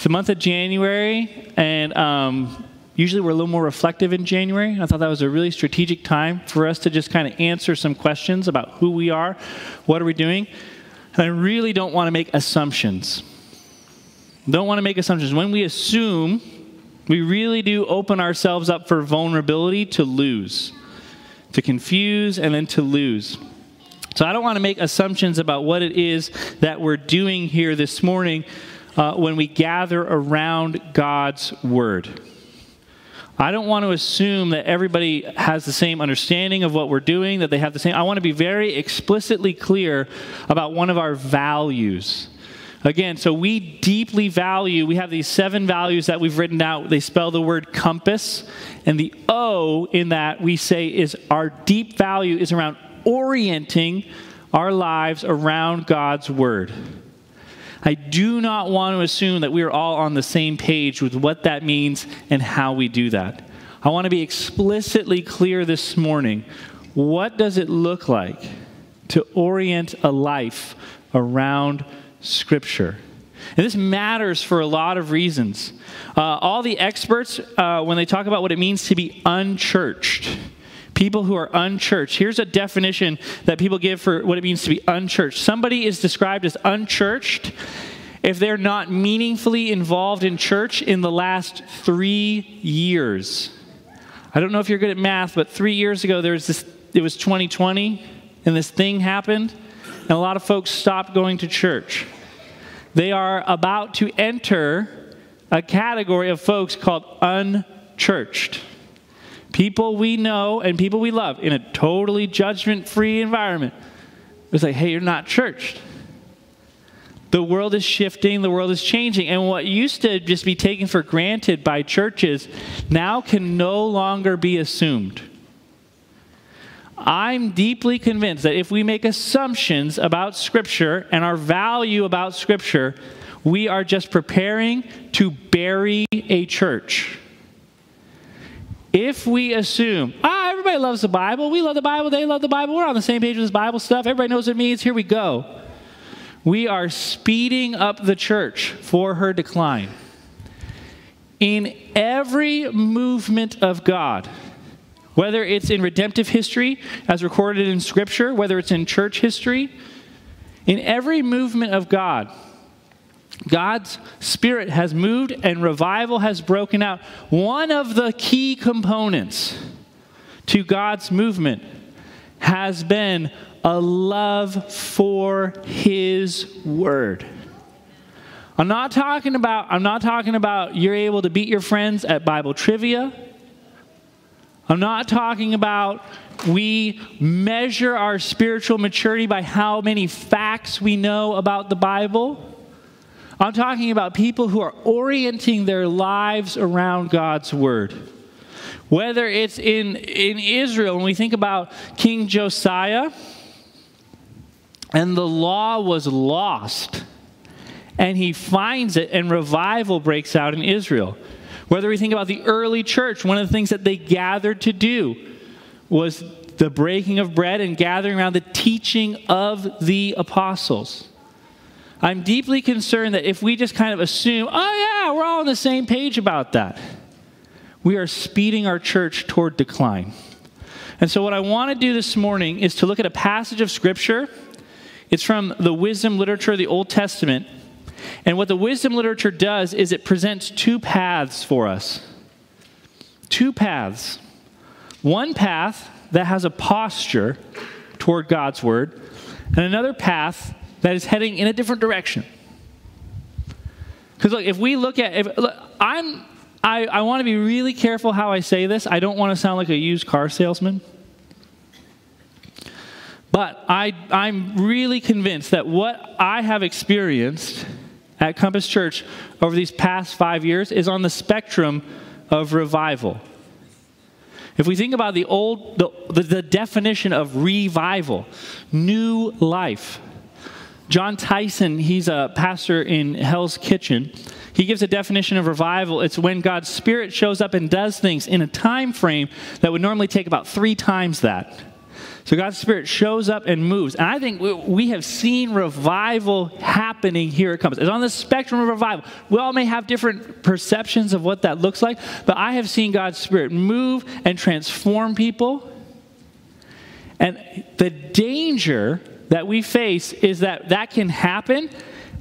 It's the month of January, and um, usually we're a little more reflective in January. I thought that was a really strategic time for us to just kind of answer some questions about who we are, what are we doing. And I really don't want to make assumptions. Don't want to make assumptions. When we assume, we really do open ourselves up for vulnerability to lose, to confuse, and then to lose. So I don't want to make assumptions about what it is that we're doing here this morning uh, when we gather around God's Word. I don't want to assume that everybody has the same understanding of what we're doing, that they have the same. I want to be very explicitly clear about one of our values. Again, so we deeply value, we have these seven values that we've written out. They spell the word compass, and the O in that we say is our deep value is around orienting our lives around God's Word. I do not want to assume that we are all on the same page with what that means and how we do that. I want to be explicitly clear this morning. What does it look like to orient a life around Scripture? And this matters for a lot of reasons. Uh, all the experts, uh, when they talk about what it means to be unchurched, people who are unchurched. Here's a definition that people give for what it means to be unchurched. Somebody is described as unchurched if they're not meaningfully involved in church in the last three years. I don't know if you're good at math, but three years ago there was this. It was 2020, and this thing happened, and a lot of folks stopped going to church. They are about to enter a category of folks called unchurched. People we know and people we love in a totally judgment free environment. It's like, hey, you're not churched. The world is shifting, the world is changing. And what used to just be taken for granted by churches now can no longer be assumed. I'm deeply convinced that if we make assumptions about Scripture and our value about Scripture, we are just preparing to bury a church. If we assume, ah, everybody loves the Bible, we love the Bible, they love the Bible, we're on the same page with this Bible stuff, everybody knows what it means, here we go. We are speeding up the church for her decline. In every movement of God, whether it's in redemptive history as recorded in Scripture, whether it's in church history, in every movement of God, God's Spirit has moved and revival has broken out. One of the key components to God's movement has been a love for His Word. I'm not talking about I'm not talking about you're able to beat your friends at Bible trivia. I'm not talking about we measure our spiritual maturity by how many facts we know about the Bible. I'm talking about people who are orienting their lives around God's word. Whether it's in, in Israel, when we think about King Josiah, and the law was lost, and he finds it, and revival breaks out in Israel. Whether we think about the early church, one of the things that they gathered to do was the breaking of bread and gathering around the teaching of the apostles. I'm deeply concerned that if we just kind of assume, oh, yeah, we're all on the same page about that, we are speeding our church toward decline. And so, what I want to do this morning is to look at a passage of Scripture. It's from the wisdom literature of the Old Testament. And what the wisdom literature does is it presents two paths for us. Two paths. One path that has a posture toward God's word, and another path that is heading in a different direction. Because look, if we look at, if, look, I'm, I, I want to be really careful how I say this. I don't want to sound like a used car salesman. But I, I'm really convinced that what I have experienced at Compass Church over these past five years is on the spectrum of revival. If we think about the old, the, the, the definition of revival, new life, Jon Tyson, he's a pastor in Hell's Kitchen. He gives a definition of revival. It's when God's Spirit shows up and does things in a time frame that would normally take about three times that. So God's Spirit shows up and moves. And I think we have seen revival happening here it comes. It's on the spectrum of revival. We all may have different perceptions of what that looks like, but I have seen God's Spirit move and transform people. And the danger that we face is that that can happen,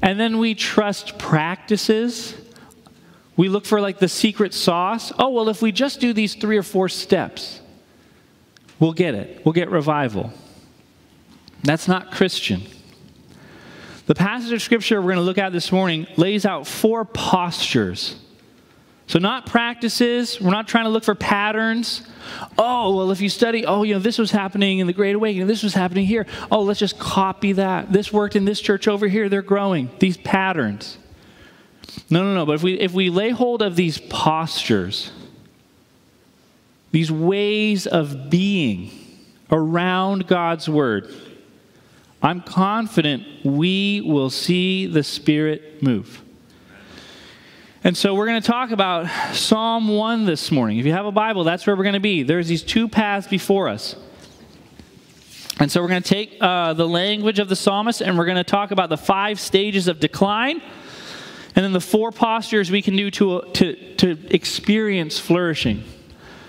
and then we trust practices. We look for like the secret sauce. Oh, well, if we just do these three or four steps, we'll get it. We'll get revival. That's not Christian. The passage of scripture we're going to look at this morning lays out four postures. So, not practices. We're not trying to look for patterns. Oh, well, if you study, oh, you know, this was happening in the Great Awakening, this was happening here. Oh, let's just copy that. This worked in this church over here, they're growing. These patterns. No, no, no. But if we, if we lay hold of these postures, these ways of being around God's Word, I'm confident we will see the Spirit move. And so we're going to talk about Psalm 1 this morning. If you have a Bible, that's where we're going to be. There's these two paths before us. And so we're going to take uh, the language of the psalmist and we're going to talk about the five stages of decline and then the four postures we can do to, to, to experience flourishing.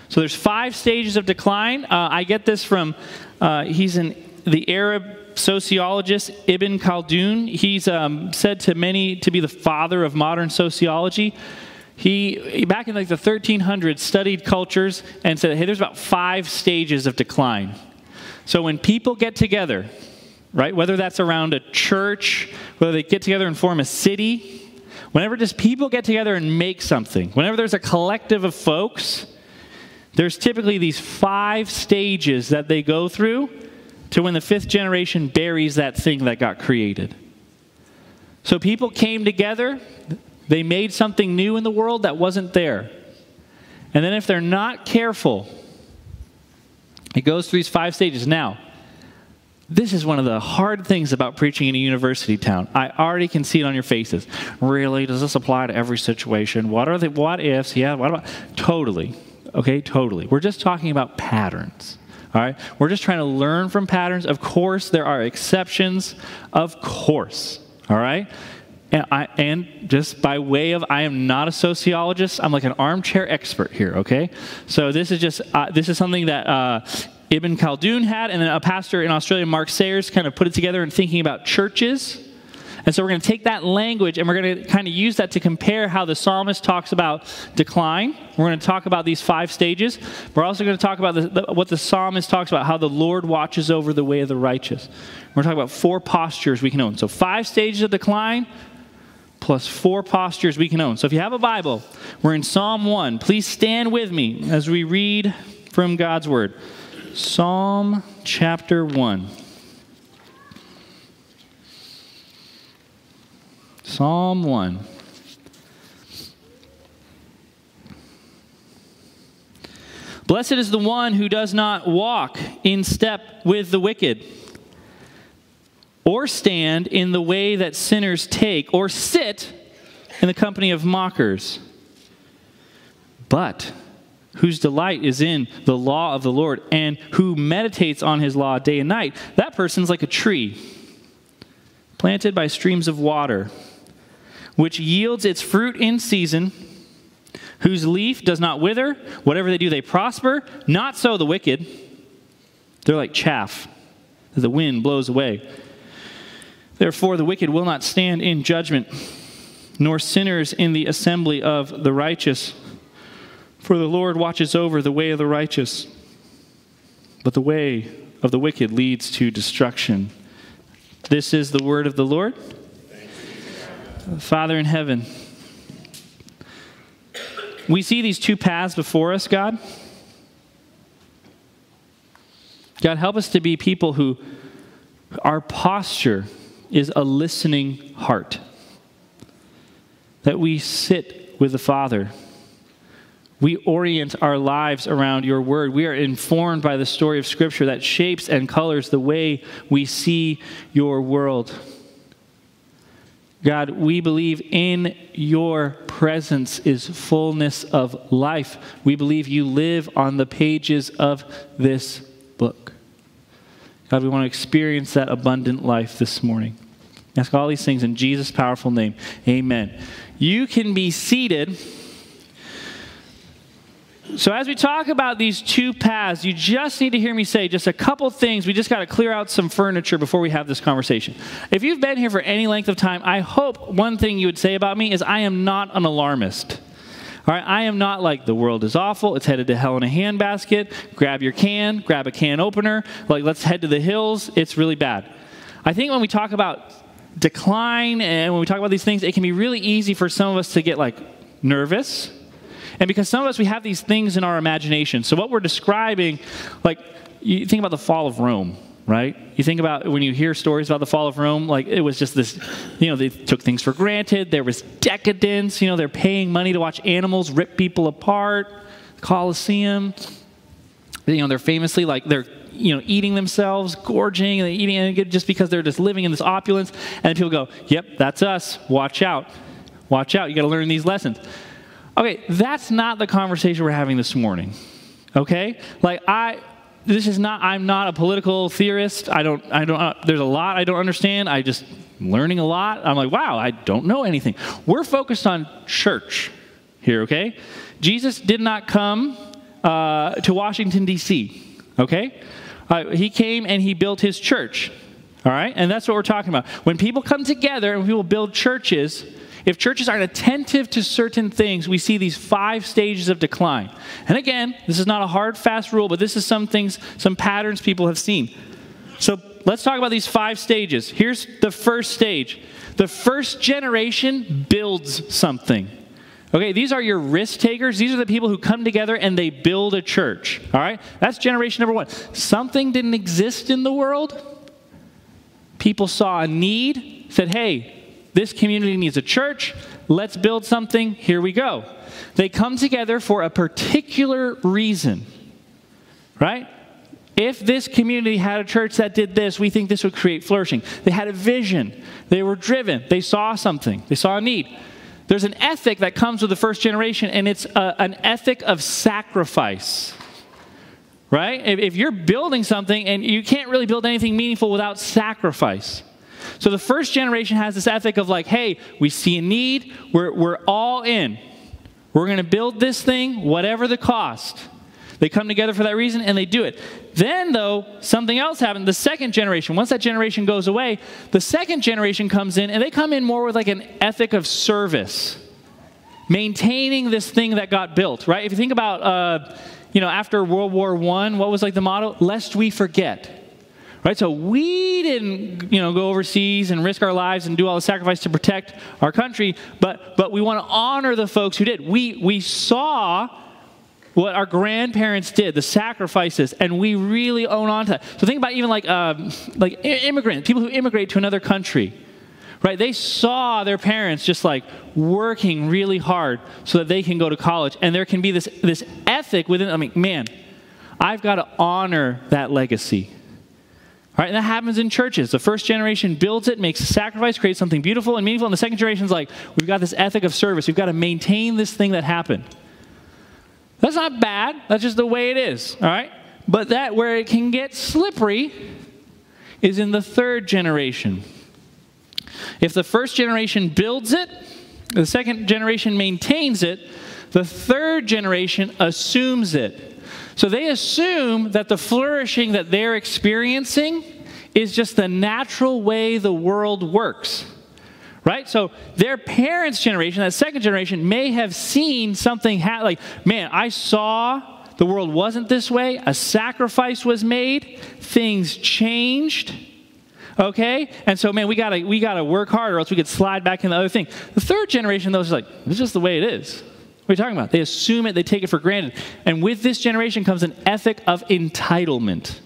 So there's five stages of decline. Uh, I get this from, uh, he's in the Arab sociologist Ibn Khaldun. He's um, said to many to be the father of modern sociology. He, back in like the 1300s, studied cultures and said, hey, there's about five stages of decline. So when people get together, right, whether that's around a church, whether they get together and form a city, whenever just people get together and make something, whenever there's a collective of folks, there's typically these five stages that they go through to when the fifth generation buries that thing that got created. So people came together, they made something new in the world that wasn't there. And then if they're not careful, it goes through these five stages. Now, this is one of the hard things about preaching in a university town. I already can see it on your faces. Really? Does this apply to every situation? What are the what ifs? Yeah, what about totally. Okay, totally. We're just talking about patterns. All right? We're just trying to learn from patterns. Of course, there are exceptions. Of course. All right? And, I, and just by way of, I am not a sociologist. I'm like an armchair expert here, okay? So this is just, uh, this is something that uh, Ibn Khaldun had, and then a pastor in Australia, Mark Sayers, kind of put it together in thinking about churches and so we're going to take that language and we're going to kind of use that to compare how the psalmist talks about decline. We're going to talk about these five stages. We're also going to talk about the, the, what the psalmist talks about, how the Lord watches over the way of the righteous. We're talking about four postures we can own. So, five stages of decline plus four postures we can own. So, if you have a Bible, we're in Psalm 1. Please stand with me as we read from God's Word. Psalm chapter 1. Psalm 1. Blessed is the one who does not walk in step with the wicked, or stand in the way that sinners take, or sit in the company of mockers, but whose delight is in the law of the Lord, and who meditates on his law day and night. That person's like a tree planted by streams of water which yields its fruit in season, whose leaf does not wither. Whatever they do, they prosper. Not so the wicked. They're like chaff that the wind blows away. Therefore, the wicked will not stand in judgment, nor sinners in the assembly of the righteous. For the Lord watches over the way of the righteous, but the way of the wicked leads to destruction. This is the word of the Lord. Father in heaven, we see these two paths before us, God. God, help us to be people who our posture is a listening heart. That we sit with the Father. We orient our lives around your word. We are informed by the story of Scripture that shapes and colors the way we see your world. God, we believe in your presence is fullness of life. We believe you live on the pages of this book. God, we want to experience that abundant life this morning. Ask all these things in Jesus' powerful name. Amen. You can be seated. So, as we talk about these two paths, you just need to hear me say just a couple things. We just got to clear out some furniture before we have this conversation. If you've been here for any length of time, I hope one thing you would say about me is I am not an alarmist. All right, I am not like the world is awful. It's headed to hell in a handbasket. Grab your can, grab a can opener. Like, let's head to the hills. It's really bad. I think when we talk about decline and when we talk about these things, it can be really easy for some of us to get like nervous. And because some of us, we have these things in our imagination. So, what we're describing, like, you think about the fall of Rome right? You think about when you hear stories about the fall of Rome, like it was just this, you know, they took things for granted. There was decadence. You know, they're paying money to watch animals rip people apart. Colosseum. You know, they're famously like they're you know eating themselves, gorging, and eating just because they're just living in this opulence. And people go, "Yep, that's us. Watch out, watch out. You got to learn these lessons." Okay, that's not the conversation we're having this morning. Okay, like I this is not i'm not a political theorist. I don't i don't uh, there's a lot i don't understand. I just learning a lot. I'm like wow i don't know anything. We're focused on church here okay? Jesus did not come uh, to washington d.c okay? Uh, he came and he built his church all right? And that's what we're talking about. When people come together and people build churches if churches aren't attentive to certain things, we see these five stages of decline. And again, this is not a hard, fast rule, but this is some things, some patterns people have seen. So let's talk about these five stages. Here's the first stage the first generation builds something. Okay, these are your risk takers. These are the people who come together and they build a church. All right, that's generation number one. Something didn't exist in the world. People saw a need, said, hey, this community needs a church. Let's build something. Here we go. They come together for a particular reason, right? If this community had a church that did this, we think this would create flourishing. They had a vision. They were driven. They saw something. They saw a need. There's an ethic that comes with the first generation, and it's a, an ethic of sacrifice. Right? If, if you're building something and you can't really build anything meaningful without sacrifice. So the first generation has this ethic of like, hey, we see a need, we're, we're all in. We're going to build this thing, whatever the cost. They come together for that reason and they do it. Then, though, something else happened. The second generation, once that generation goes away, the second generation comes in and they come in more with like an ethic of service, maintaining this thing that got built, right? If you think about, uh, you know, after World War I, what was like the motto? Lest we forget. Right? So we didn't, you know, go overseas and risk our lives and do all the sacrifice to protect our country, but but we want to honor the folks who did. We we saw what our grandparents did, the sacrifices, and we really own on to that. So think about even like um, like immigrants, people who immigrate to another country, right? They saw their parents just like working really hard so that they can go to college, and there can be this this ethic within. I mean, man, I've got to honor that legacy. And that happens in churches. The first generation builds it, makes a sacrifice, creates something beautiful and meaningful, and the second generation is like, we've got this ethic of service. We've got to maintain this thing that happened. That's not bad. That's just the way it is. All right? But that where it can get slippery is in the third generation. If the first generation builds it, the second generation maintains it, the third generation assumes it. So they assume that the flourishing that they're experiencing is just the natural way the world works. Right? So their parents' generation, that second generation, may have seen something ha- like, man, I saw the world wasn't this way, a sacrifice was made, things changed. Okay? And so, man, we gotta we gotta work hard or else we could slide back in the other thing. The third generation, though, is like, this is just the way it is. What are you talking about? They assume it, they take it for granted. And with this generation comes an ethic of entitlement.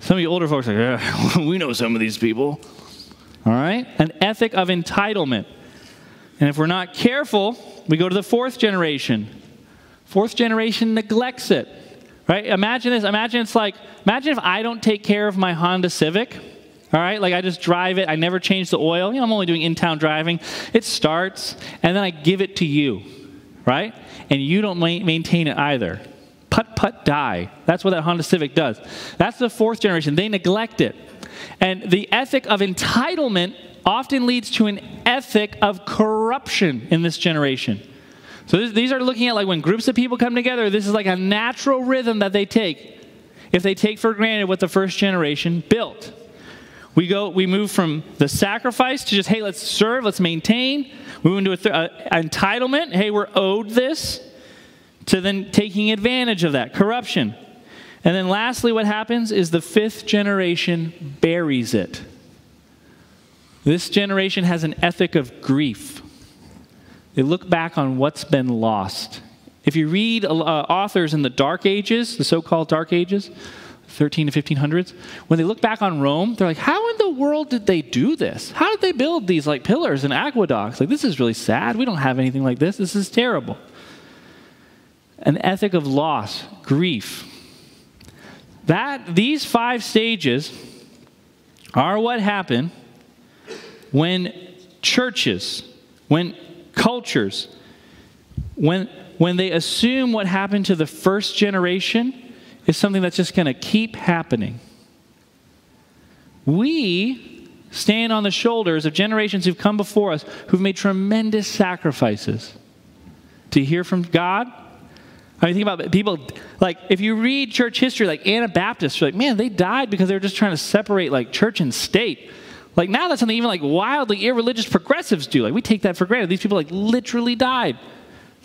Some of you older folks are like, yeah, we know some of these people. All right? An ethic of entitlement. And if we're not careful, we go to the fourth generation. Fourth generation neglects it. Right? Imagine this. Imagine it's like, imagine if I don't take care of my Honda Civic. All right, like I just drive it. I never change the oil. You know, I'm only doing in town driving. It starts, and then I give it to you right? And you don't maintain it either. Put put die. That's what that Honda Civic does. That's the fourth generation. They neglect it. And the ethic of entitlement often leads to an ethic of corruption in this generation. So this, these are looking at like when groups of people come together, this is like a natural rhythm that they take if they take for granted what the first generation built. We go, we move from the sacrifice to just, hey, let's serve, let's maintain. We move into a th- uh, entitlement, hey, we're owed this, to then taking advantage of that, corruption. And then lastly, what happens is the fifth generation buries it. This generation has an ethic of grief. They look back on what's been lost. If you read uh, authors in the Dark Ages, the so called Dark Ages, 13 to 1500s, when they look back on Rome, they're like, how in the world did they do this? How did they build these like pillars and aqueducts? Like, this is really sad. We don't have anything like this. This is terrible. An ethic of loss, grief. That these five stages are what happen when churches, when cultures, when, when they assume what happened to the first generation is something that's just going to keep happening. We stand on the shoulders of generations who've come before us who've made tremendous sacrifices to hear from God. I mean, think about it. people like if you read church history, like Anabaptists, like, man, they died because they were just trying to separate like church and state. Like now that's something even like wildly irreligious progressives do. Like we take that for granted. These people like literally died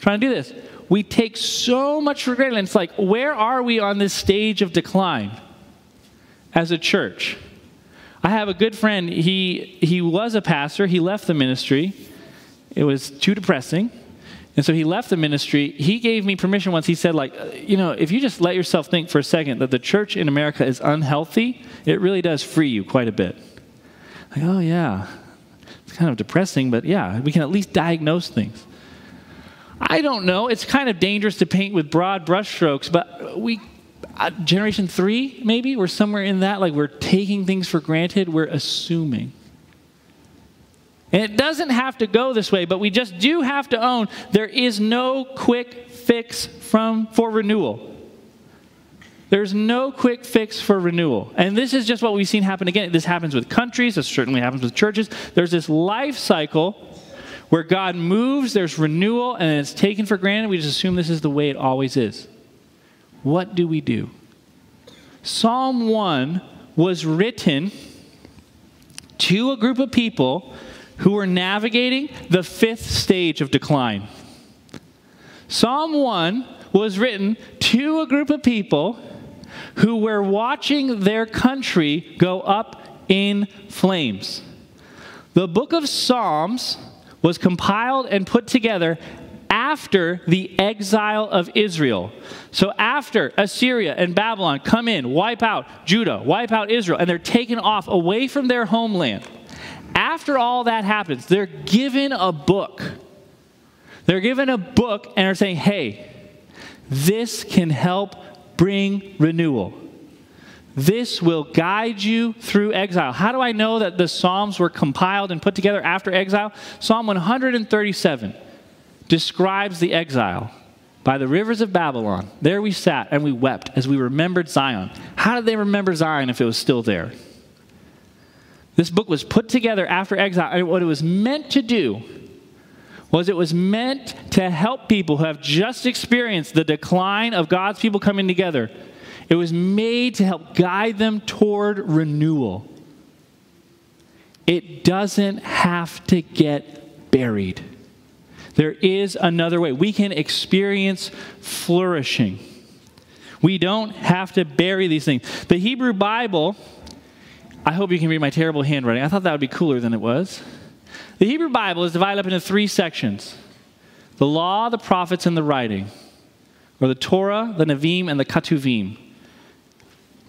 trying to do this. We take so much for granted. And it's like, where are we on this stage of decline as a church? I have a good friend. He he was a pastor. He left the ministry. It was too depressing. And so he left the ministry. He gave me permission once. He said, like, you know, if you just let yourself think for a second that the church in America is unhealthy, it really does free you quite a bit. Like, oh, yeah, it's kind of depressing, but yeah, we can at least diagnose things. I don't know. It's kind of dangerous to paint with broad brushstrokes, but we, uh, generation three, maybe, we're somewhere in that. Like, we're taking things for granted, we're assuming. And it doesn't have to go this way, but we just do have to own there is no quick fix from, for renewal. There's no quick fix for renewal. And this is just what we've seen happen again. This happens with countries, this certainly happens with churches. There's this life cycle where God moves, there's renewal, and it's taken for granted. We just assume this is the way it always is. What do we do? Psalm 1 was written to a group of people who were navigating the fifth stage of decline. Psalm 1 was written to a group of people who were watching their country go up in flames. The book of Psalms was compiled and put together after the exile of Israel. So, after Assyria and Babylon come in, wipe out Judah, wipe out Israel, and they're taken off away from their homeland. After all that happens, they're given a book. They're given a book and are saying, hey, this can help bring renewal. This will guide you through exile. How do I know that the Psalms were compiled and put together after exile? Psalm 137 describes the exile by the rivers of Babylon. There we sat and we wept as we remembered Zion. How did they remember Zion if it was still there? This book was put together after exile, and what it was meant to do was it was meant to help people who have just experienced the decline of God's people coming together. It was made to help guide them toward renewal. It doesn't have to get buried. There is another way. We can experience flourishing. We don't have to bury these things. The Hebrew Bible, I hope you can read my terrible handwriting. I thought that would be cooler than it was. The Hebrew Bible is divided up into three sections the law, the prophets, and the writing, or the Torah, the Nevi'im, and the Ketuvim.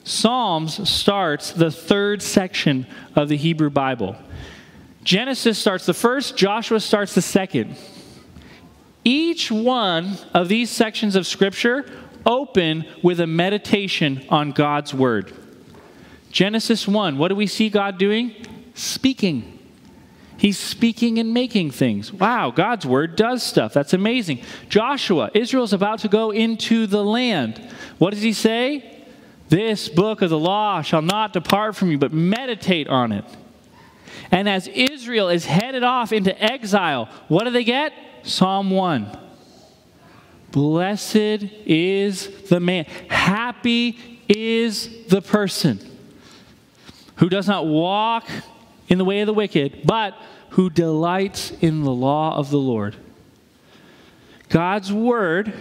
Psalms starts the third section of the Hebrew Bible. Genesis starts the first, Joshua starts the second. Each one of these sections of Scripture open with a meditation on God's Word. Genesis 1, what do we see God doing? Speaking. He's speaking and making things. Wow, God's word does stuff. That's amazing. Joshua, Israel's about to go into the land. What does he say? This book of the law shall not depart from you, but meditate on it. And as Israel is headed off into exile, what do they get? Psalm 1. Blessed is the man, happy is the person who does not walk in the way of the wicked, but who delights in the law of the Lord. God's word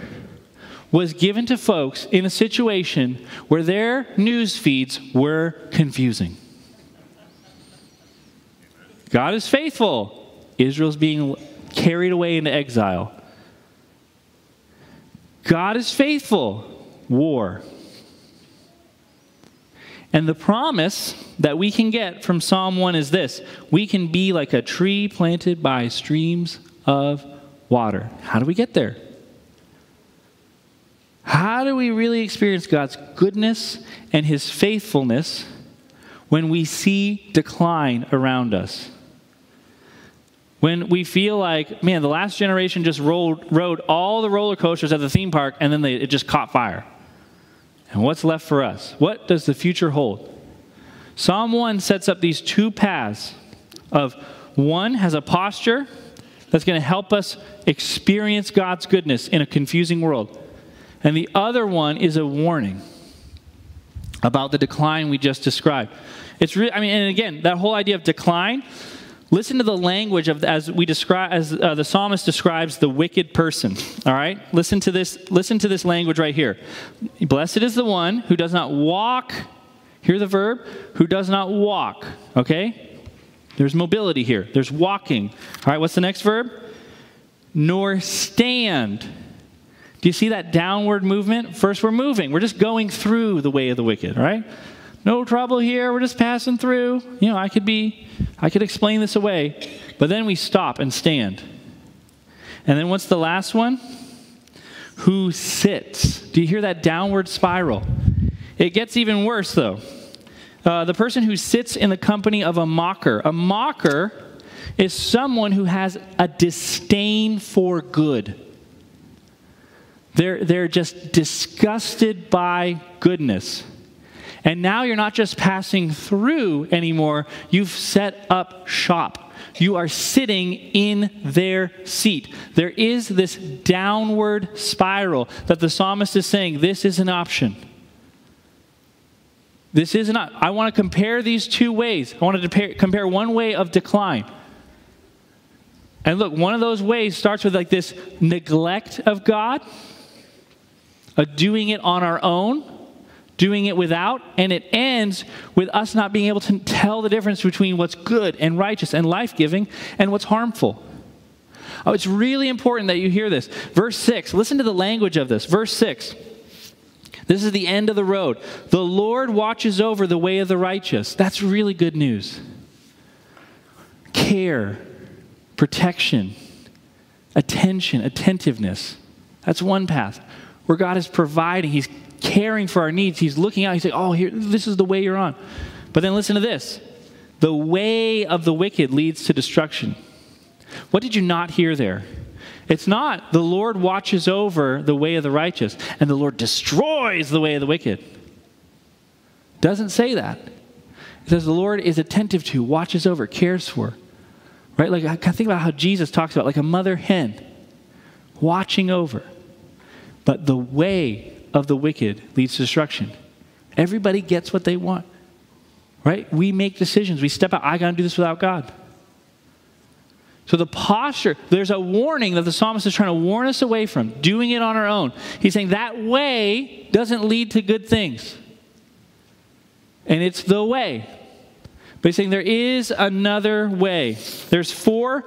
was given to folks in a situation where their news feeds were confusing. God is faithful. Israel's being carried away into exile. God is faithful. War. And the promise that we can get from Psalm 1 is this we can be like a tree planted by streams of water. How do we get there? How do we really experience God's goodness and His faithfulness when we see decline around us? When we feel like, man, the last generation just rolled, rode all the roller coasters at the theme park and then they, it just caught fire. And what's left for us? What does the future hold? Psalm 1 sets up these two paths of one has a posture that's going to help us experience God's goodness in a confusing world. And the other one is a warning about the decline we just described. It's really, I mean, and again, that whole idea of decline, listen to the language of as we describe as uh, the psalmist describes the wicked person all right? Listen to this listen to this language right here. Blessed is the one who does not walk hear the verb who does not walk okay? There's mobility here. There's walking. All right what's the next verb? Nor stand. Do you see that downward movement? First we're moving. We're just going through the way of the wicked right no trouble here. We're just passing through. You know, I could be, I could explain this away. But then we stop and stand. And then what's the last one? Who sits? Do you hear that downward spiral? It gets even worse, though. Uh, the person who sits in the company of a mocker. A mocker is someone who has a disdain for good. They're, they're just disgusted by goodness. And now you're not just passing through anymore, you've set up shop. You are sitting in their seat. There is this downward spiral that the psalmist is saying this is an option. This is not. I want to compare these two ways. I want to compare one way of decline. And look, one of those ways starts with like this neglect of God, a doing it on our own doing it without, and it ends with us not being able to tell the difference between what's good and righteous and life giving and what's harmful. Oh, it's really important that you hear this. Verse 6, listen to the language of this. Verse 6. This is the end of the road. The Lord watches over the way of the righteous. That's really good news. Care, protection, attention, attentiveness. That's one path where God is providing, He's caring for our needs. He's looking out. He's like, oh, here, this is the way you're on. But then listen to this the way of the wicked leads to destruction. What did you not hear there? It's not the Lord watches over the way of the righteous and the Lord destroys the way of the wicked. Doesn't say that. It says the Lord is attentive to, watches over, cares for. Right? Like I think about how Jesus talks about like a mother hen watching over. But the way of the wicked leads to destruction. Everybody gets what they want. Right? We make decisions. We step out. I got to do this without God. So the posture, there's a warning that the psalmist is trying to warn us away from, doing it on our own. He's saying that way doesn't lead to good things. And it's the way. But he's saying there is another way. There's four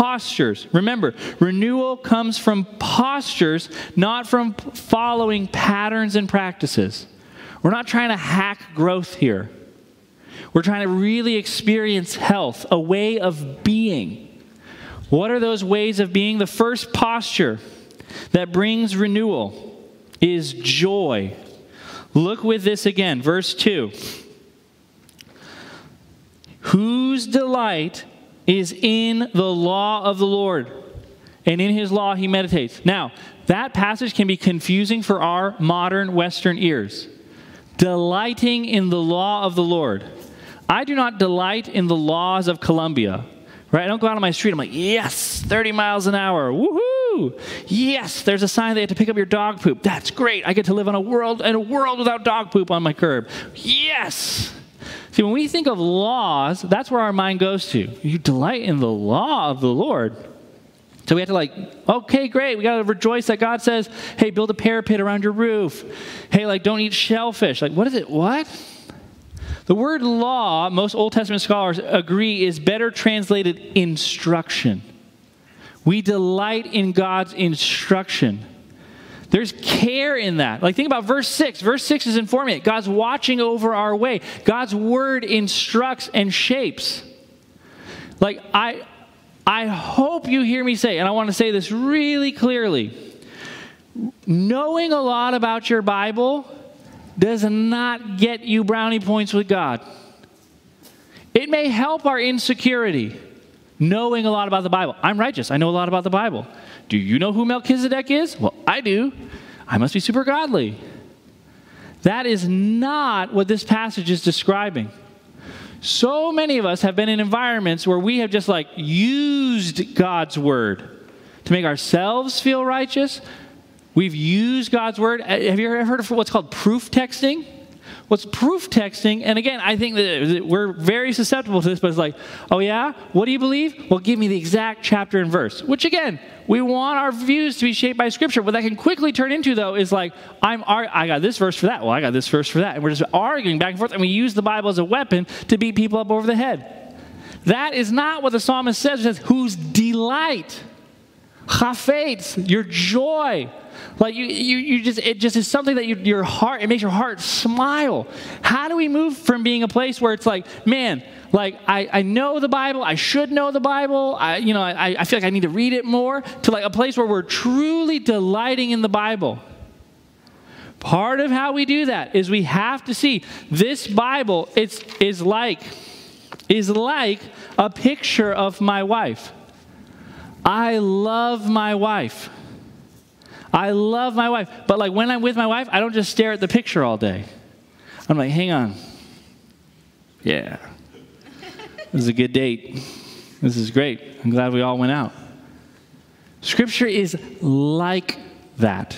postures. Remember, renewal comes from postures, not from following patterns and practices. We're not trying to hack growth here. We're trying to really experience health, a way of being. What are those ways of being? The first posture that brings renewal is joy. Look with this again, verse 2. Whose delight is in the law of the Lord, and in his law he meditates. Now, that passage can be confusing for our modern Western ears. Delighting in the law of the Lord. I do not delight in the laws of Columbia. Right? I don't go out on my street. I'm like, yes, 30 miles an hour. Woohoo! Yes, there's a sign they have to pick up your dog poop. That's great. I get to live on a world in a world without dog poop on my curb. Yes. See, when we think of laws, that's where our mind goes to. You delight in the law of the Lord. So we have to like, okay, great. We got to rejoice that God says, hey, build a parapet around your roof. Hey, like, don't eat shellfish. Like, what is it? What? The word law, most Old Testament scholars agree, is better translated instruction. We delight in God's instruction. There's care in that. Like, think about verse 6. Verse 6 is informing it. God's watching over our way. God's word instructs and shapes. Like, I, I hope you hear me say, and I want to say this really clearly knowing a lot about your Bible does not get you brownie points with God. It may help our insecurity, knowing a lot about the Bible. I'm righteous, I know a lot about the Bible. Do you know who Melchizedek is? Well, I do. I must be super godly. That is not what this passage is describing. So many of us have been in environments where we have just like used God's word to make ourselves feel righteous, We've used God's word. Have you ever heard of what's called proof texting? What's proof texting? And again, I think that we're very susceptible to this, but it's like, oh yeah, what do you believe? Well, give me the exact chapter and verse. Which again, we want our views to be shaped by Scripture. What that can quickly turn into, though, is like, I'm I got this verse for that. Well, I got this verse for that, and we're just arguing back and forth, and we use the Bible as a weapon to beat people up over the head. That is not what the psalmist says. It says, whose delight, chafetz, your joy like you, you, you just, it just is something that you, your heart, it makes your heart smile. How do we move from being a place where it's like, man, like I, I know the Bible, I should know the Bible, I, you know, I, I feel like I need to read it more, to like a place where we're truly delighting in the Bible. Part of how we do that is we have to see this Bible it's, is like is like a picture of my wife. I love my wife. I love my wife. But like when I'm with my wife, I don't just stare at the picture all day. I'm like, hang on. Yeah. This is a good date. This is great. I'm glad we all went out. Scripture is like that.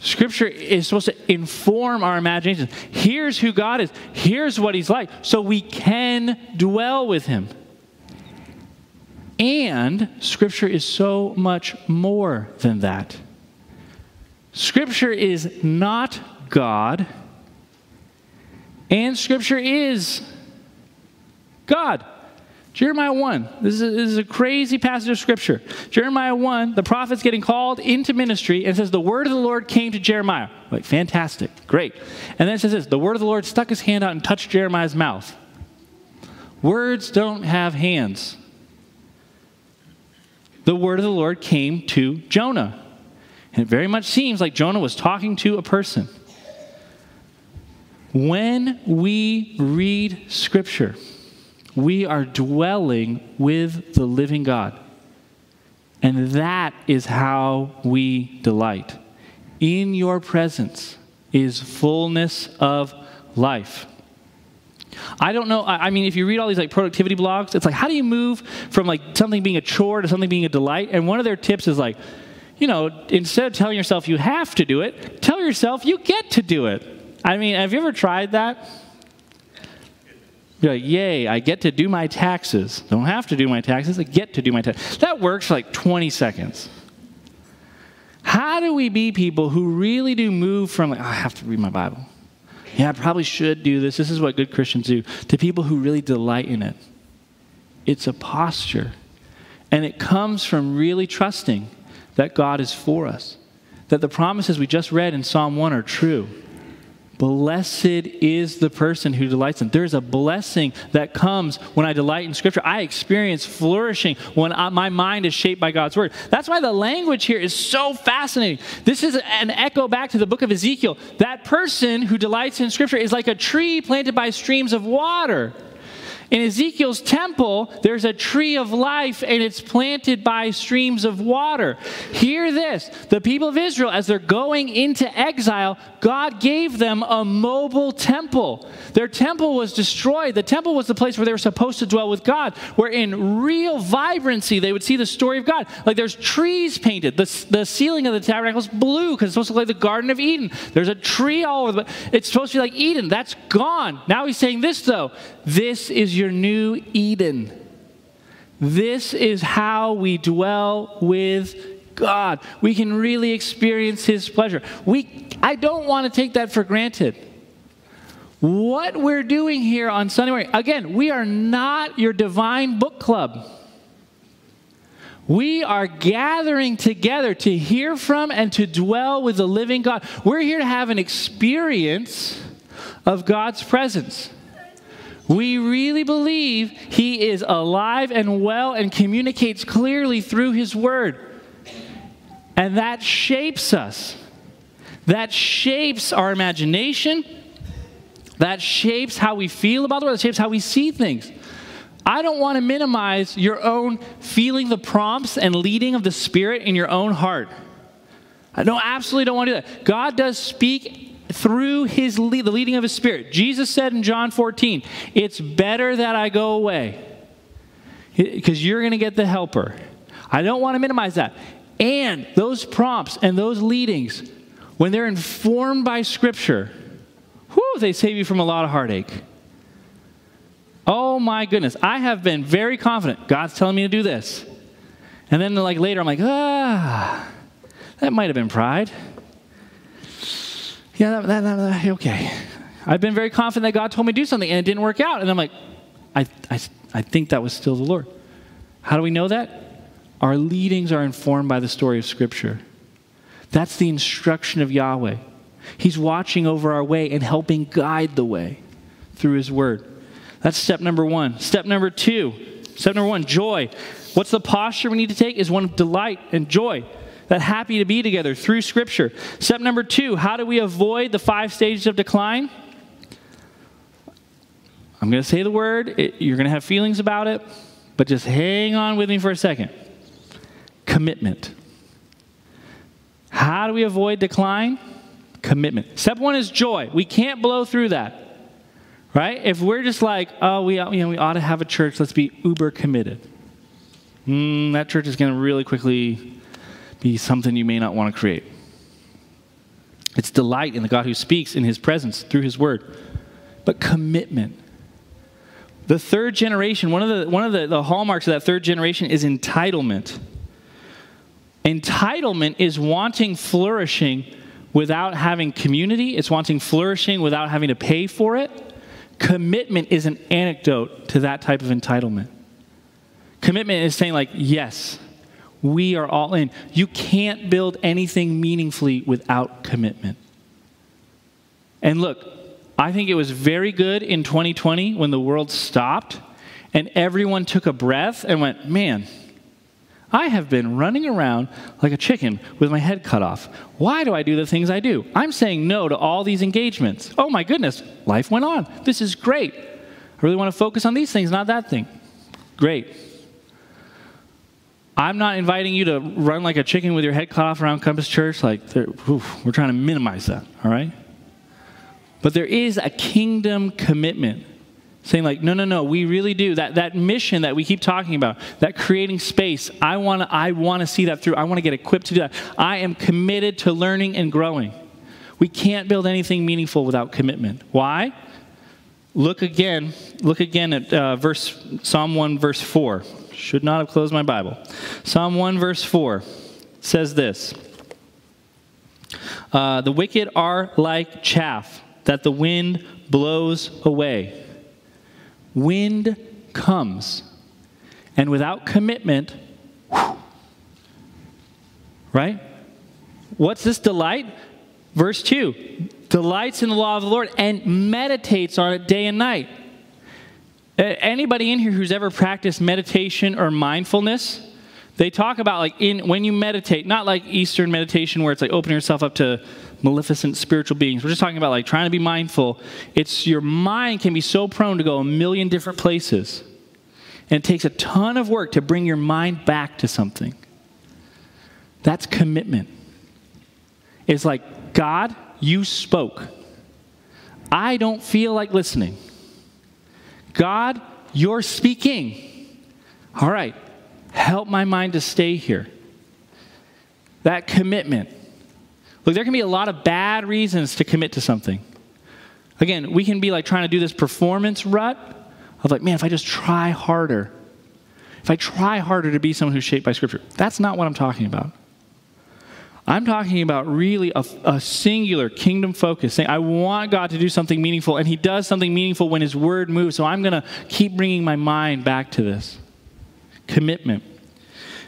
Scripture is supposed to inform our imagination. Here's who God is. Here's what He's like. So we can dwell with Him. And Scripture is so much more than that. Scripture is not God, and Scripture is God. Jeremiah 1. This is, a, this is, a crazy passage of Scripture. Jeremiah 1, the prophet's getting called into ministry and says, The word of the Lord came to Jeremiah. Like, fantastic, great. And then it says this The word of the Lord stuck his hand out and touched Jeremiah's mouth. Words don't have hands the word of the Lord came to Jonah. And it very much seems like Jonah was talking to a person. When we read Scripture, we are dwelling with the living God. And that is how we delight. In your presence is fullness of life. I don't know. I mean, if you read all these like productivity blogs, it's like, how do you move from like something being a chore to something being a delight? And one of their tips is like, you know, instead of telling yourself you have to do it, tell yourself you get to do it. I mean, have you ever tried that? You're like, yay, I get to do my taxes. Don't have to do my taxes, I get to do my taxes. That works for like 20 seconds. How do we be people who really do move from, like, oh, I have to read my Bible? Yeah, I probably should do this. This is what good Christians do, to people who really delight in it. It's a posture. And it comes from really trusting that God is for us, that the promises we just read in Psalm 1 are true. Blessed is the person who delights in. There's a blessing that comes when I delight in Scripture. I experience flourishing when I, my mind is shaped by God's Word. That's why the language here is so fascinating. This is an echo back to the book of Ezekiel. That person who delights in Scripture is like a tree planted by streams of water. In Ezekiel's temple, there's a tree of life and it's planted by streams of water. Hear this the people of Israel, as they're going into exile, God gave them a mobile temple. Their temple was destroyed. The temple was the place where they were supposed to dwell with God, where in real vibrancy they would see the story of God. Like there's trees painted. The, the ceiling of the tabernacle is blue because it's supposed to look like the Garden of Eden. There's a tree all over. The, it's supposed to be like Eden. That's gone. Now he's saying this, though. This is your new Eden. This is how we dwell with God. We can really experience His pleasure. We, I don't want to take that for granted. What we're doing here on Sunday morning, again, we are not your divine book club. We are gathering together to hear from and to dwell with the living God. We're here to have an experience of God's presence. We really believe He is alive and well and communicates clearly through His Word. And that shapes us. That shapes our imagination. That shapes how we feel about the world. That shapes how we see things. I don't want to minimize your own feeling the prompts and leading of the Spirit in your own heart. I don't absolutely don't want to do that. God does speak through his lead, the leading of his spirit. Jesus said in John 14, "It's better that I go away because you're going to get the helper." I don't want to minimize that. And those prompts and those leadings, when they're informed by Scripture, whew, they save you from a lot of heartache. Oh my goodness, I have been very confident God's telling me to do this. And then like later I'm like, "Ah, that might have been pride." Yeah, that, that, that, okay. I've been very confident that God told me to do something and it didn't work out. And I'm like, I, I, I think that was still the Lord. How do we know that? Our leadings are informed by the story of Scripture. That's the instruction of Yahweh. He's watching over our way and helping guide the way through His Word. That's step number one. Step number two, step number one, joy. What's the posture we need to take? Is one of delight and joy that happy to be together through Scripture. Step number two how do we avoid the five stages of decline? I'm going to say the word, it, you're going to have feelings about it, but just hang on with me for a second. Commitment. How do we avoid decline? Commitment. Step one is joy. We can't blow through that. Right? If we're just like, oh, we, you know, we ought to have a church, let's be uber committed. Mm, that church is going to really quickly be something you may not want to create. It's delight in the God who speaks in his presence through his word. But commitment. The third generation, one of the, one of the, the hallmarks of that third generation is entitlement. Entitlement is wanting flourishing without having community, it's wanting flourishing without having to pay for it. Commitment is an anecdote to that type of entitlement. Commitment is saying, like, yes, we are all in. You can't build anything meaningfully without commitment. And look, I think it was very good in 2020 when the world stopped and everyone took a breath and went, man, I have been running around like a chicken with my head cut off. Why do I do the things I do? I'm saying no to all these engagements. Oh my goodness, life went on. This is great. I really want to focus on these things, not that thing. Great. I'm not inviting you to run like a chicken with your head cut off around Compass Church. Like, oof, we're trying to minimize that, all right? But there is a kingdom commitment. Saying like no no no we really do. That that mission that we keep talking about that creating space i want to i want to see that through. I want to get equipped to do that. I am committed to learning and growing. We can't build anything meaningful without commitment. Why? Look again look again at uh, verse psalm 1 verse 4 should not have closed my Bible. Psalm 1, verse 4 says this uh, The wicked are like chaff that the wind blows away. Wind comes, and without commitment, whew, right? What's this delight? Verse 2 delights in the law of the Lord and meditates on it day and night. Anybody in here who's ever practiced meditation or mindfulness, they talk about like in when you meditate, not like Eastern meditation where it's like opening yourself up to maleficent spiritual beings. We're just talking about like trying to be mindful. It's your mind can be so prone to go a million different places. And it takes a ton of work to bring your mind back to something. That's commitment. It's like, God, you spoke. I don't feel like listening. God, you're speaking. All right, help my mind to stay here. That commitment. Look, there can be a lot of bad reasons to commit to something. Again, we can be like trying to do this performance rut of like, man, if I just try harder, if I try harder to be someone who's shaped by Scripture. That's not what I'm talking about. I'm talking about really a, a, singular kingdom focus, saying, I want God to do something meaningful, and He does something meaningful when His word moves. So I'm going to keep bringing my mind back to this. Commitment.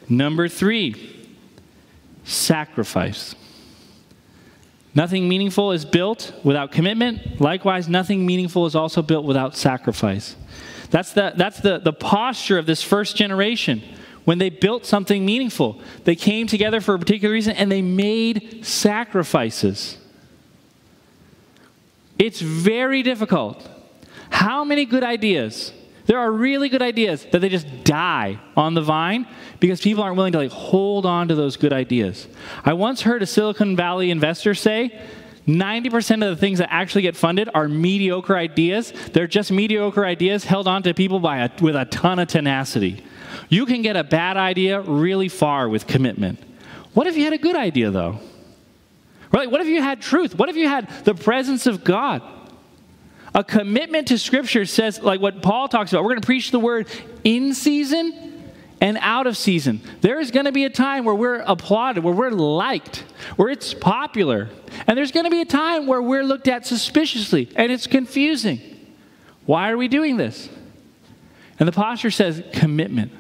Number three, sacrifice. Nothing meaningful is built without commitment. Likewise, nothing meaningful is also built without sacrifice. That's the, that's the, the posture of this first generation when they built something meaningful. They came together for a particular reason and they made sacrifices. It's very difficult. How many good ideas? There are really good ideas that they just die on the vine because people aren't willing to like hold on to those good ideas. I once heard a Silicon Valley investor say 90% of the things that actually get funded are mediocre ideas. They're just mediocre ideas held on to people by a, with a ton of tenacity. You can get a bad idea really far with commitment. What if you had a good idea, though? Right? What if you had truth? What if you had the presence of God? A commitment to Scripture says, like what Paul talks about, we're going to preach the word in season and out of season. There is going to be a time where we're applauded, where we're liked, where it's popular. And there's going to be a time where we're looked at suspiciously and it's confusing. Why are we doing this? And the posture says commitment.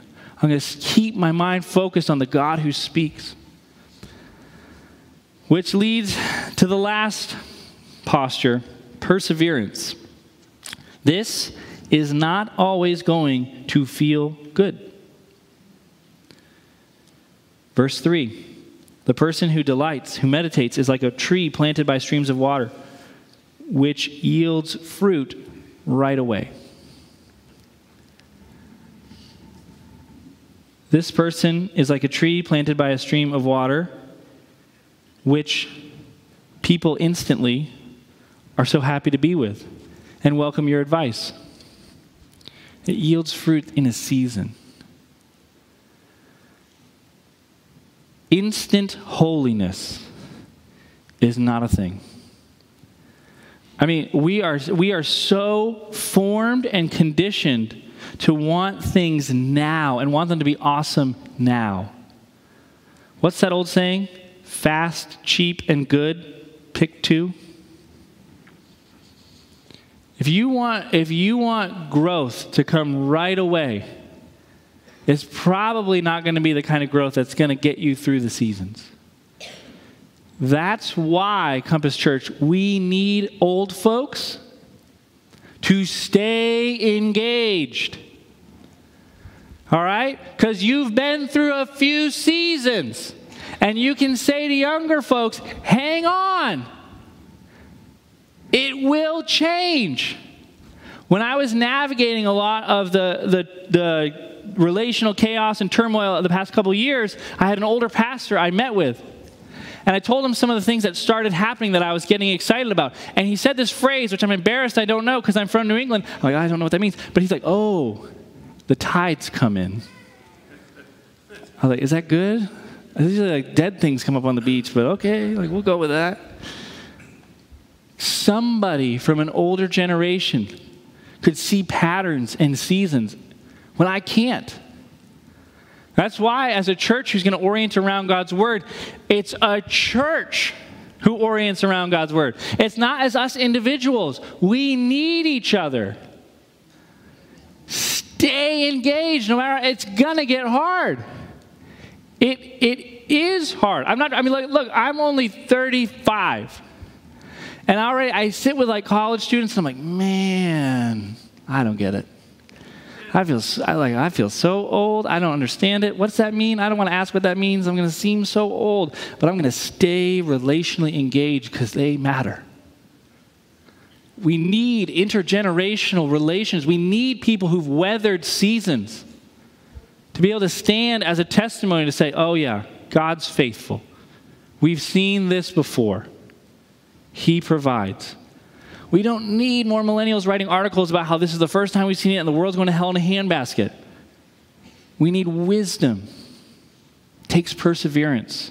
I'm going to keep my mind focused on the God who speaks. Which leads to the last posture perseverance. This is not always going to feel good. Verse 3 The person who delights, who meditates, is like a tree planted by streams of water, which yields fruit right away. This person is like a tree planted by a stream of water, which people instantly are so happy to be with and welcome your advice. It yields fruit in a season. Instant holiness is not a thing. I mean, we are, we are so formed and conditioned to want things now and want them to be awesome now. What's that old saying? Fast, cheap, and good, pick two. If you want, if you want growth to come right away, it's probably not going to be the kind of growth that's going to get you through the seasons. That's why, Compass Church, we need old folks to stay engaged. All right? Because you've been through a few seasons. And you can say to younger folks, hang on. It will change. When I was navigating a lot of the, the, the relational chaos and turmoil of the past couple years, I had an older pastor I met with. And I told him some of the things that started happening that I was getting excited about. And he said this phrase, which I'm embarrassed I don't know because I'm from New England. I'm like, I don't know what that means. But he's like, oh, the tides come in. I was like, is that good? Usually like dead things come up on the beach, but okay, like we'll go with that. Somebody from an older generation could see patterns and seasons when I can't. That's why, as a church who's going to orient around God's word, it's a church who orients around God's word. It's not as us individuals. We need each other. Stay engaged, no matter it's gonna get hard. It it is hard. I'm not. I mean, look, look I'm only 35, and already I sit with like college students. And I'm like, man, I don't get it. I feel I like I feel so old. I don't understand it. What's that mean? I don't want to ask what that means. I'm going to seem so old, but I'm going to stay relationally engaged because they matter. We need intergenerational relations. We need people who've weathered seasons to be able to stand as a testimony to say, "Oh yeah, God's faithful. We've seen this before. He provides." We don't need more millennials writing articles about how this is the first time we've seen it and the world's going to hell in a handbasket. We need wisdom. It takes perseverance.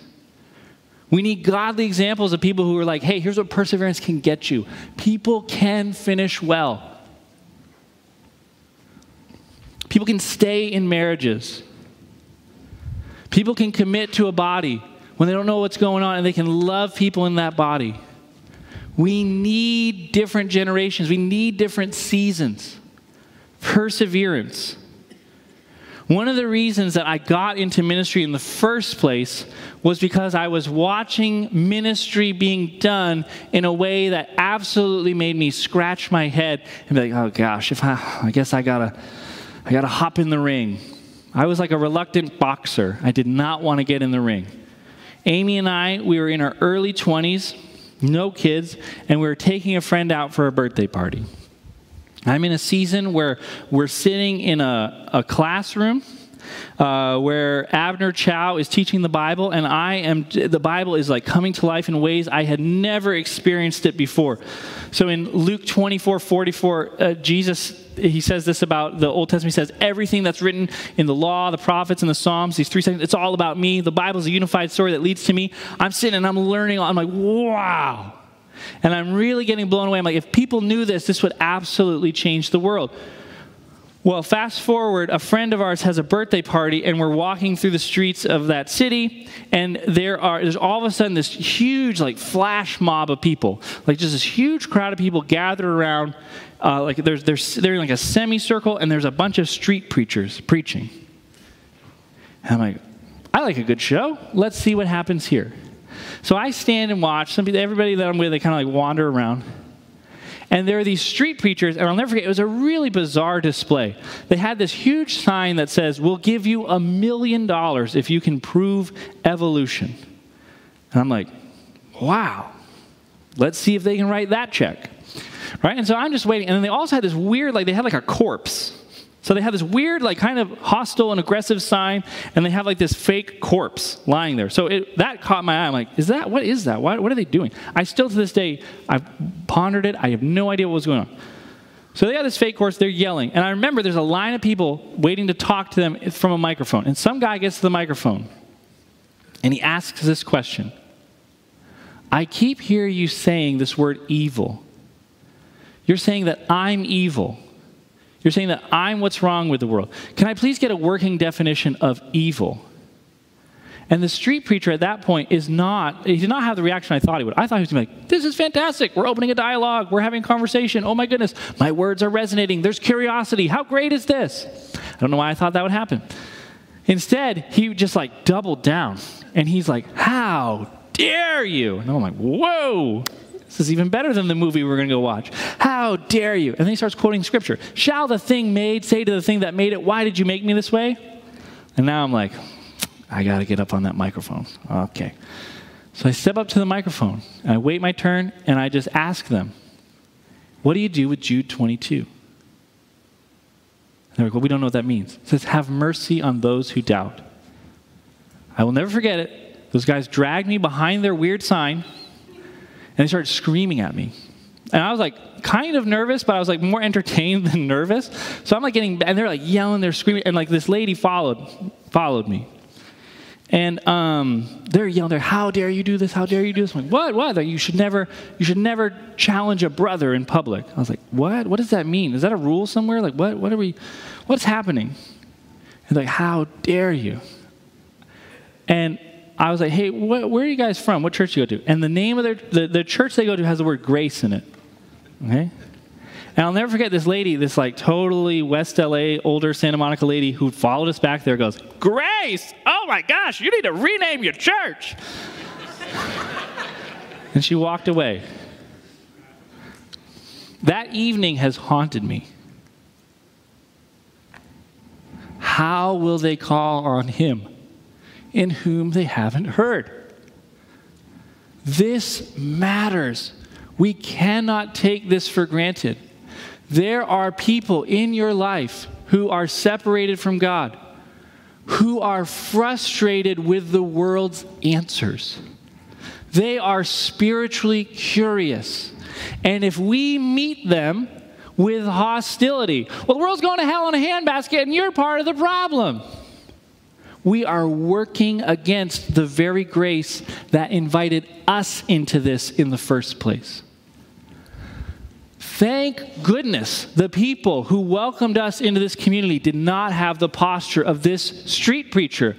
We need godly examples of people who are like, hey, here's what perseverance can get you. People can finish well. People can stay in marriages. People can commit to a body when they don't know what's going on and they can love people in that body. We need different generations, we need different seasons. Perseverance. One of the reasons that I got into ministry in the first place was because I was watching ministry being done in a way that absolutely made me scratch my head and be like, "Oh gosh, if I, I guess I gotta, I gotta hop in the ring." I was like a reluctant boxer. I did not want to get in the ring. Amy and I, we were in our early 20s no kids, and we were taking a friend out for a birthday party. I'm in a season where we're sitting in a, a classroom uh, where Abner Chou is teaching the Bible, and I am the Bible is like coming to life in ways I had never experienced it before. So in Luke 24, 44, uh, Jesus he says this about the Old Testament. He says everything that's written in the law, the prophets, and the Psalms. These three sections. It's all about me. The Bible is a unified story that leads to me. I'm sitting and I'm learning. I'm like, wow. And I'm really getting blown away. I'm like, if people knew this, this would absolutely change the world. Well, fast forward, a friend of ours has a birthday party, and we're walking through the streets of that city, and there are there's all of a sudden this huge like flash mob of people, like just this huge crowd of people gathered around, uh, like there's there's they're like a semicircle, and there's a bunch of street preachers preaching. And I'm like, I like a good show. Let's see what happens here. So I stand and watch. Some people, everybody that I'm with, they kind of like wander around. And there are these street preachers, and I'll never forget, it was a really bizarre display. They had this huge sign that says, We'll give you a million dollars if you can prove evolution. And I'm like, Wow, let's see if they can write that check. Right? And so I'm just waiting. And then they also had this weird, like, they had like a corpse so they have this weird, like, kind of hostile and aggressive sign, and they have like this fake corpse lying there. So it, that caught my eye. I'm like, is that what is that? What, what are they doing? I still to this day, I've pondered it. I have no idea what was going on. So they got this fake corpse. They're yelling, and I remember there's a line of people waiting to talk to them from a microphone. And some guy gets to the microphone, and he asks this question. I keep hearing you saying this word evil. You're saying that I'm evil. You're saying that I'm what's wrong with the world. Can I please get a working definition of evil? And the street preacher at that point is not, he did not have the reaction I thought he would. I thought he was going to be like, this is fantastic. We're opening a dialogue. We're having a conversation. Oh my goodness. My words are resonating. There's curiosity. How great is this? I don't know why I thought that would happen. Instead, he just like doubled down and he's like, how dare you? And I'm like, whoa. This is even better than the movie we're going to go watch. How dare you? And then he starts quoting scripture. Shall the thing made say to the thing that made it, Why did you make me this way? And now I'm like, I got to get up on that microphone. Okay. So I step up to the microphone and I wait my turn and I just ask them, What do you do with Jude 22? They're like, Well, we don't know what that means. It says, Have mercy on those who doubt. I will never forget it. Those guys dragged me behind their weird sign they started screaming at me. And I was like kind of nervous, but I was like more entertained than nervous. So I'm like getting, and they're like yelling, they're screaming, and like this lady followed, followed me. And um, they're yelling, there, how dare you do this? How dare you do this? I'm like, what? What? Like, you should never, you should never challenge a brother in public. I was like, what? What does that mean? Is that a rule somewhere? Like, what? What are we? What's happening? And like, how dare you? And I was like, hey, wh- where are you guys from? What church do you go to? And the name of their, the, the church they go to has the word grace in it. Okay? And I'll never forget this lady, this like totally West LA, older Santa Monica lady who followed us back there goes, Grace! Oh my gosh, you need to rename your church. and she walked away. That evening has haunted me. how will they call on him in whom they haven't heard? This matters. We cannot take this for granted. There are people in your life who are separated from God, who are frustrated with the world's answers. They are spiritually curious. And if we meet them with hostility, well, the world's going to hell in a handbasket and you're part of the problem. We are working against the very grace that invited us into this in the first place. Thank goodness the people who welcomed us into this community did not have the posture of this street preacher.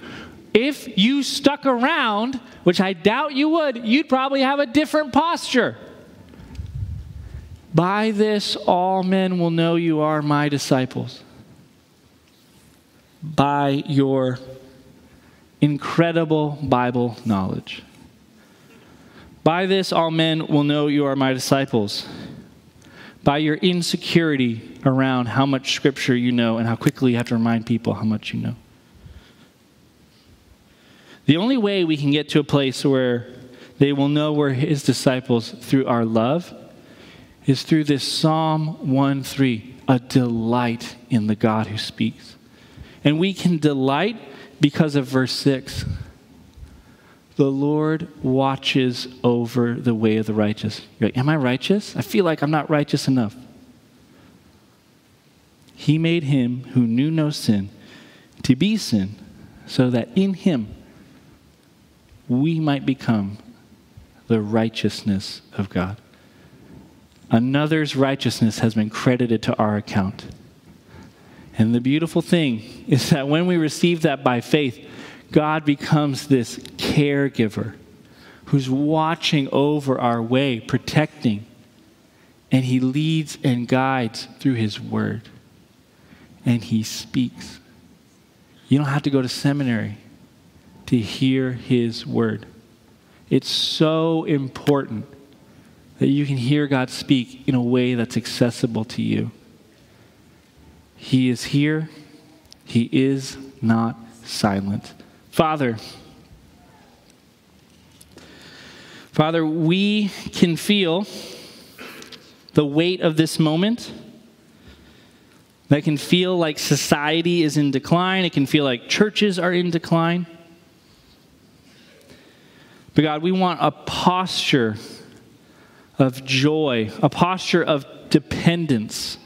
If you stuck around, which I doubt you would, you'd probably have a different posture. By this, all men will know you are my disciples. By your incredible Bible knowledge. By this, all men will know you are my disciples by your insecurity around how much scripture you know and how quickly you have to remind people how much you know. The only way we can get to a place where they will know we're his disciples through our love is through this Psalm 1 3, a delight in the God who speaks. And we can delight because of verse 6. The Lord watches over the way of the righteous. You're like, Am I righteous? I feel like I'm not righteous enough. He made him who knew no sin to be sin, so that in him we might become the righteousness of God. Another's righteousness has been credited to our account. And the beautiful thing is that when we receive that by faith, God becomes this caregiver who's watching over our way, protecting, and he leads and guides through his word. And he speaks. You don't have to go to seminary to hear his word. It's so important that you can hear God speak in a way that's accessible to you. He is here, he is not silent. Father, Father, we can feel the weight of this moment. That can feel like society is in decline. It can feel like churches are in decline. But God, we want a posture of joy, a posture of dependence,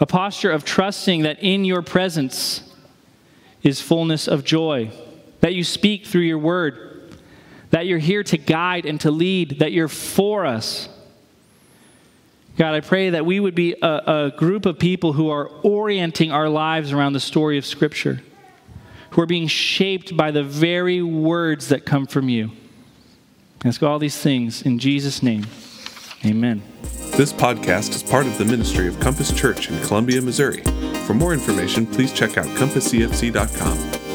a posture of trusting that in your presence is fullness of joy that you speak through your word, that you're here to guide and to lead, that you're for us. God, I pray that we would be a, a, group of people who are orienting our lives around the story of Scripture, who are being shaped by the very words that come from you. Ask all these things in Jesus' name. Amen. This podcast is part of the ministry of Compass Church in Columbia, Missouri. For more information, please check out compasscfc.com.